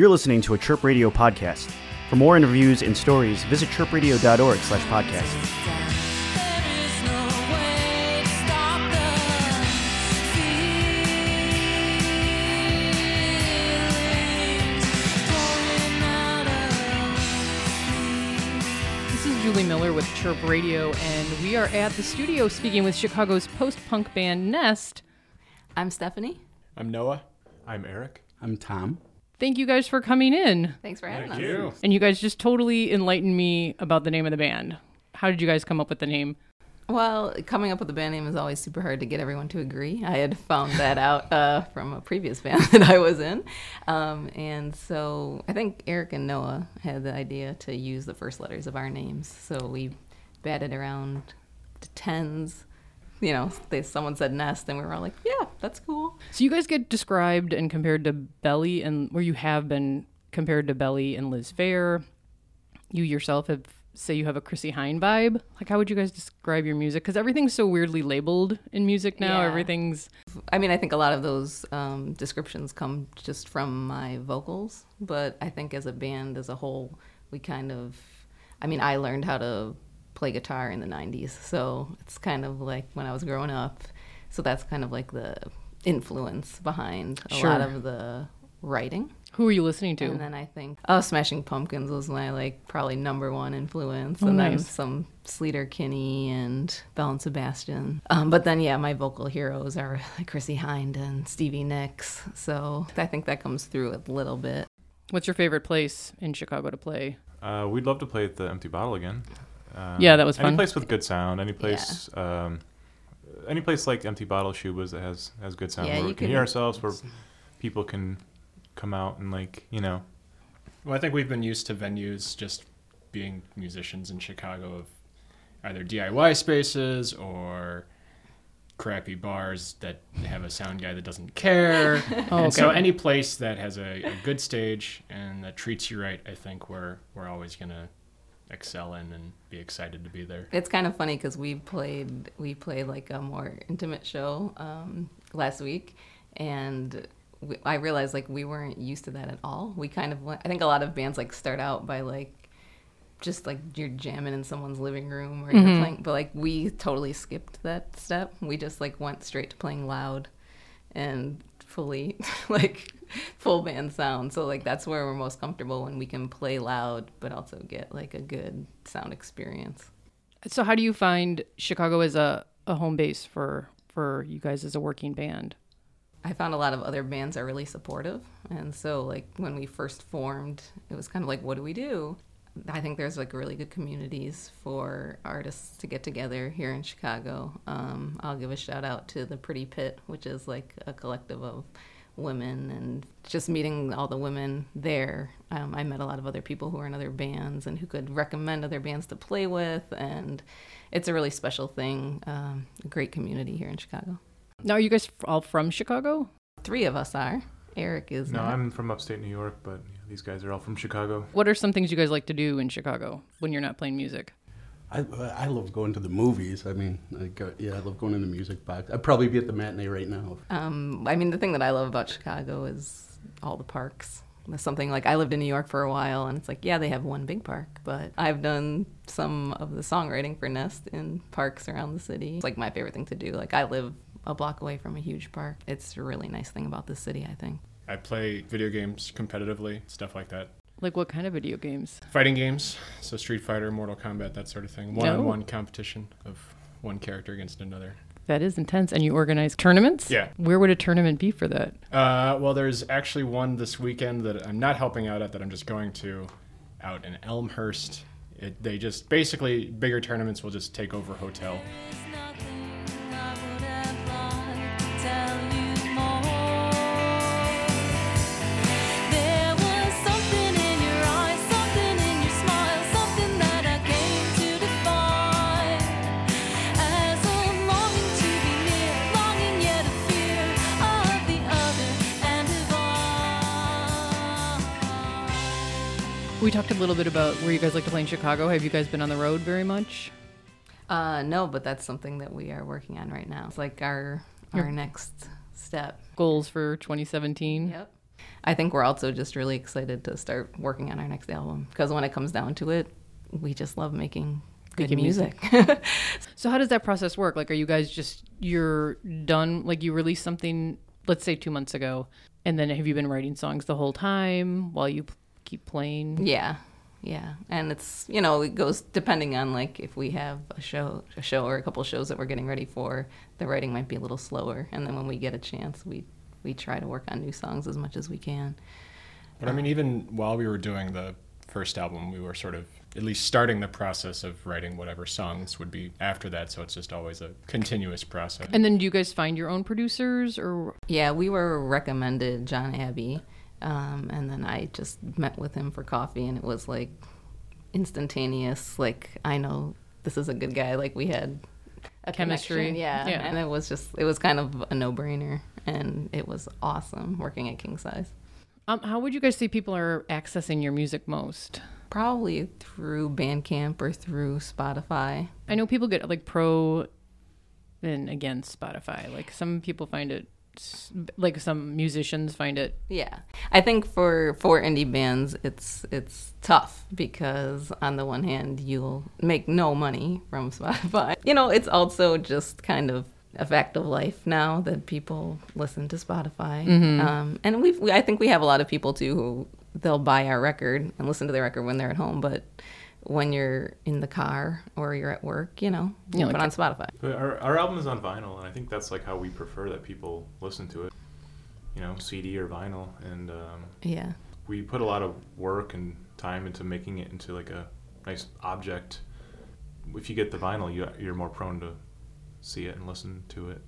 You're listening to a Chirp Radio podcast. For more interviews and stories, visit chirpradio.org slash podcast. This is Julie Mueller with Chirp Radio, and we are at the studio speaking with Chicago's post punk band Nest. I'm Stephanie. I'm Noah. I'm Eric. I'm Tom. Thank you guys for coming in. Thanks for having Thank us. you. And you guys just totally enlightened me about the name of the band. How did you guys come up with the name? Well, coming up with a band name is always super hard to get everyone to agree. I had found that out uh, from a previous band that I was in. Um, and so I think Eric and Noah had the idea to use the first letters of our names. So we batted around to tens. You know, they, someone said nest, and we were all like, yeah, that's cool. So you guys get described and compared to Belly, and where you have been compared to Belly and Liz Phair. You yourself have say you have a Chrissie Hynde vibe. Like, how would you guys describe your music? Because everything's so weirdly labeled in music now. Yeah. Everything's I mean, I think a lot of those um, descriptions come just from my vocals, but I think as a band as a whole, we kind of, I mean, I learned how to play guitar in the 90s, so it's kind of like when I was growing up. So that's kind of like the influence behind a lot of the writing. who are you listening to? And then I think oh, Smashing Pumpkins was my like probably number one influence, Oh, and then some Sleater Kinney and Belle and Sebastian. Um, but then yeah, my vocal heroes are like Chrissie Hynde and Stevie Nicks. So I think that comes through a little bit. What's your favorite place in Chicago to play? Uh, we'd love to play at the Empty Bottle again. Um, Yeah, that was fun. Any place with good sound. Any place. Um, any place like Empty Bottle Schubas that has has good sound Yeah, where you we can could- hear ourselves, where people can come out and like you know. Well, I think we've been used to venues just being musicians in Chicago of either DIY spaces or crappy bars that have a sound guy that doesn't care. Oh, And so any place that has a, a good stage and that treats you right, I think we're we're always gonna excel in and be excited to be there. It's kind of funny because we played we played like a more intimate show um, last week, and we, I realized like we weren't used to that at all. We kind of went, I think a lot of bands like start out by like just like you're jamming in someone's living room or you're playing, but like we totally skipped that step. We just like went straight to playing loud and fully like full band sound. So like that's where we're most comfortable when we can play loud but also get like a good sound experience. So how do you find Chicago as a, a home base for for you guys as a working band? I found a lot of other bands are really supportive. And so, like, when we first formed, it was kind of like, what do we do? I think there's like really good communities for artists to get together here in Chicago. Um, I'll give a shout out to the Pretty Pit, which is like a collective of women, and just meeting all the women there. Um, I met a lot of other people who are in other bands and who could recommend other bands to play with, and it's a really special thing. Um, a great community here in Chicago. Now, are you guys all from Chicago? Three of us are. Eric is No, not. I'm from upstate New York, but yeah, these guys are all from Chicago. What are some things you guys like to do in Chicago when you're not playing music? I, I love going to the movies. I mean, I go, yeah, I love going in the music box. I'd probably be at the matinee right now. Um, I mean, the thing that I love about Chicago is all the parks. There's something like I lived in New York for a while, and it's like, yeah, they have one big park, but I've done some of the songwriting for Nest in parks around the city. It's like my favorite thing to do. Like I live a block away from a huge park. It's a really nice thing about this city, I think. I play video games competitively, stuff like that. Like what kind of video games? Fighting games, so Street Fighter, Mortal Kombat, that sort of thing. One-on-one competition of one character against another. That is intense. And you organize tournaments? Yeah. Where would a tournament be for that? Uh, well, there's actually one this weekend that I'm not helping out at that I'm just going to out in Elmhurst. It, they just basically bigger tournaments will just take over hotel. Little bit about where you guys like to play in Chicago. Have you guys been on the road very much? Uh, no, but that's something that we are working on right now. It's like our our Your- next step. Goals for 2017? Yep. I think we're also just really excited to start working on our next album because when it comes down to it, we just love making good Making music. So how does that process work? Like, are you guys just you're done? Like, you released something, let's say two months ago, and then have you been writing songs the whole time while you keep playing? Yeah, yeah, and it's you know it goes depending on like if we have a show, a show or a couple shows that we're getting ready for, the writing might be a little slower, and then when we get a chance, we we try to work on new songs as much as we can. But I mean, uh, even while we were doing the first album, we were sort of at least starting the process of writing whatever songs would be after that. So it's just always a continuous process. And then do you guys find your own producers or Yeah, we were recommended John Abbey, um, and then I just met with him for coffee, and it was like instantaneous. Like I know this is a good guy. Like we had a Chemistry. yeah, Yeah. and it was just it was kind of a no brainer, and it was awesome working at King Size. um, how would you guys say people are accessing your music most? Probably through Bandcamp or through Spotify. I know people get like pro and against Spotify. Like some people find it, like some musicians find it. Yeah, I think for for indie bands, it's it's tough because on the one hand, you'll make no money from Spotify. You know, it's also just kind of a fact of life now that people listen to Spotify. Um, and we've, we, I think we have a lot of people too who they'll buy our record and listen to the record when they're at home, but when you're in the car or you're at work, you know, you Yeah, put like- on Spotify. But our, our album is on vinyl, and I think that's like how we prefer that people listen to it. You know, CD or vinyl, and um, Yeah. we put a lot of work and time into making it into like a nice object. If you get the vinyl, you you're more prone to see it and listen to it.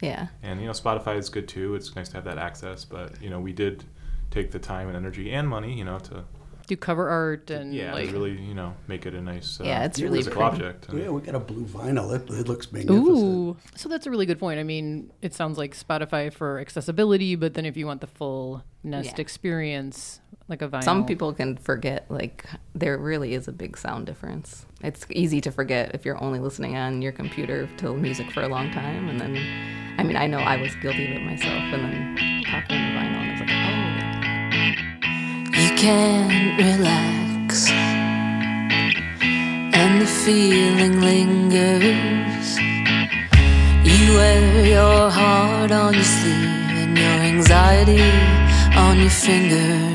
Yeah. And you know, Spotify is good too. It's nice to have that access, but you know, we did take the time and energy and money, you know, to Do cover art and yeah, like really you know make it a nice uh, Yeah, it's really musical pretty. object. And- Yeah, we got a blue vinyl. It, it looks magnificent. Ooh, so that's a really good point. I mean, it sounds like Spotify for accessibility, but then if you want the full Nest Yeah. experience, like a vinyl. Some people can forget, like, there really is a big sound difference. It's easy to forget if you're only listening on your computer to music for a long time. And then, I mean, I know I was guilty of it myself. And then popping in the vinyl, can't relax, and the feeling lingers. You wear your heart on your sleeve and your anxiety on your fingers.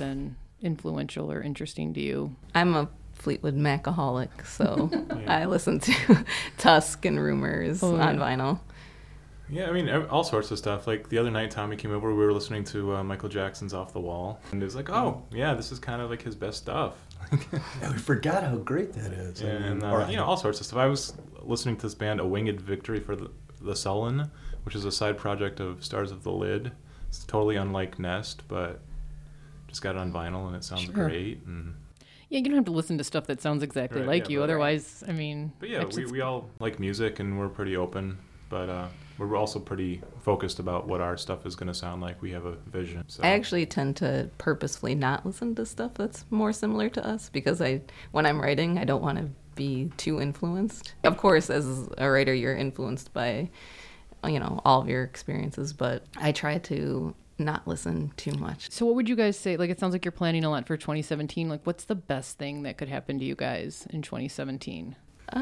Been influential or interesting to you? I'm a Fleetwood Macaholic, so I listen to Tusk and Rumours Oh, on yeah. vinyl. Yeah, I mean, all sorts of stuff. Like the other night, Tommy came over. We were listening to uh, Michael Jackson's "Off the Wall," and it was like, "Oh, yeah, this is kind of like his best stuff." Yeah, we forgot how great that is. I mean, and uh, or- you know, all sorts of stuff. I was listening to this band, A Winged Victory for the, the Sullen, which is a side project of Stars of the Lid. It's totally unlike Nest, but just got it on vinyl, and it sounds Sure. great. And Yeah, you don't have to listen to stuff that sounds exactly Right, like yeah, you. but- Otherwise, I mean, but yeah, we, we all like music, and we're pretty open. But uh, we're also pretty focused about what our stuff is going to sound like. We have a vision. So. I actually tend to purposefully not listen to stuff that's more similar to us because I, when I'm writing, I don't want to be too influenced. Of course, as a writer, you're influenced by, you know, all of your experiences, but I try to not listen too much. So, what would you guys say? Like, it sounds like you're planning a lot for 2017. Like, what's the best thing that could happen to you guys in 2017?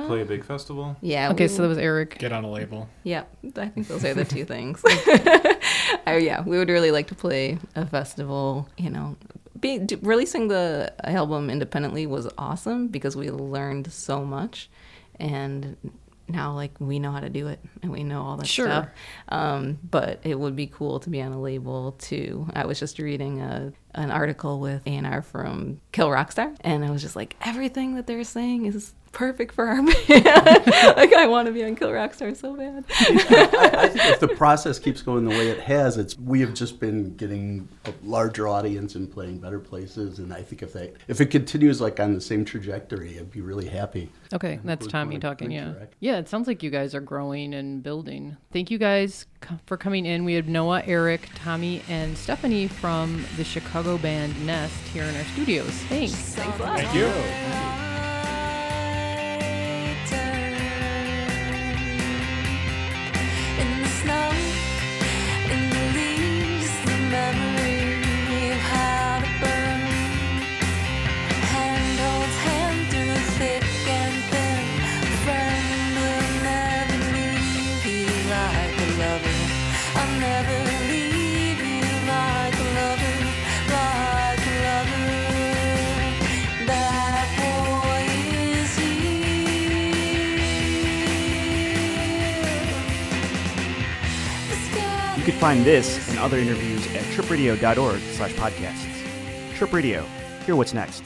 play a um, big festival. Yeah. Okay, we- so that was Eric. Get on a label. Yeah, I think those are the two things. oh, yeah, we would really like to play a festival. You know, be, d- releasing the album independently was awesome because we learned so much, and now like we know how to do it and we know all that Sure. stuff. Um, but it would be cool to be on a label too. I was just reading a an article with A&R from Kill Rock Stars, and I was just like, everything that they're saying is perfect for our band. like I want to be on Kill Rock Stars so bad. I, I think if the process keeps going the way it has, it's we have just been getting a larger audience and playing better places, and I think if that if it continues like on the same trajectory, I'd be really happy. Okay, that's we're Tommy talking. Yeah, track. yeah. It sounds like you guys are growing and building. Thank you guys for coming in. We have Noah, Eric, Tommy, and Stephanie from the Chicago band Nest here in our studios. Thanks. Thanks a lot. Thank you. Could find this and other interviews at chirpradio.org slash podcasts. Chirp Radio. Hear what's next.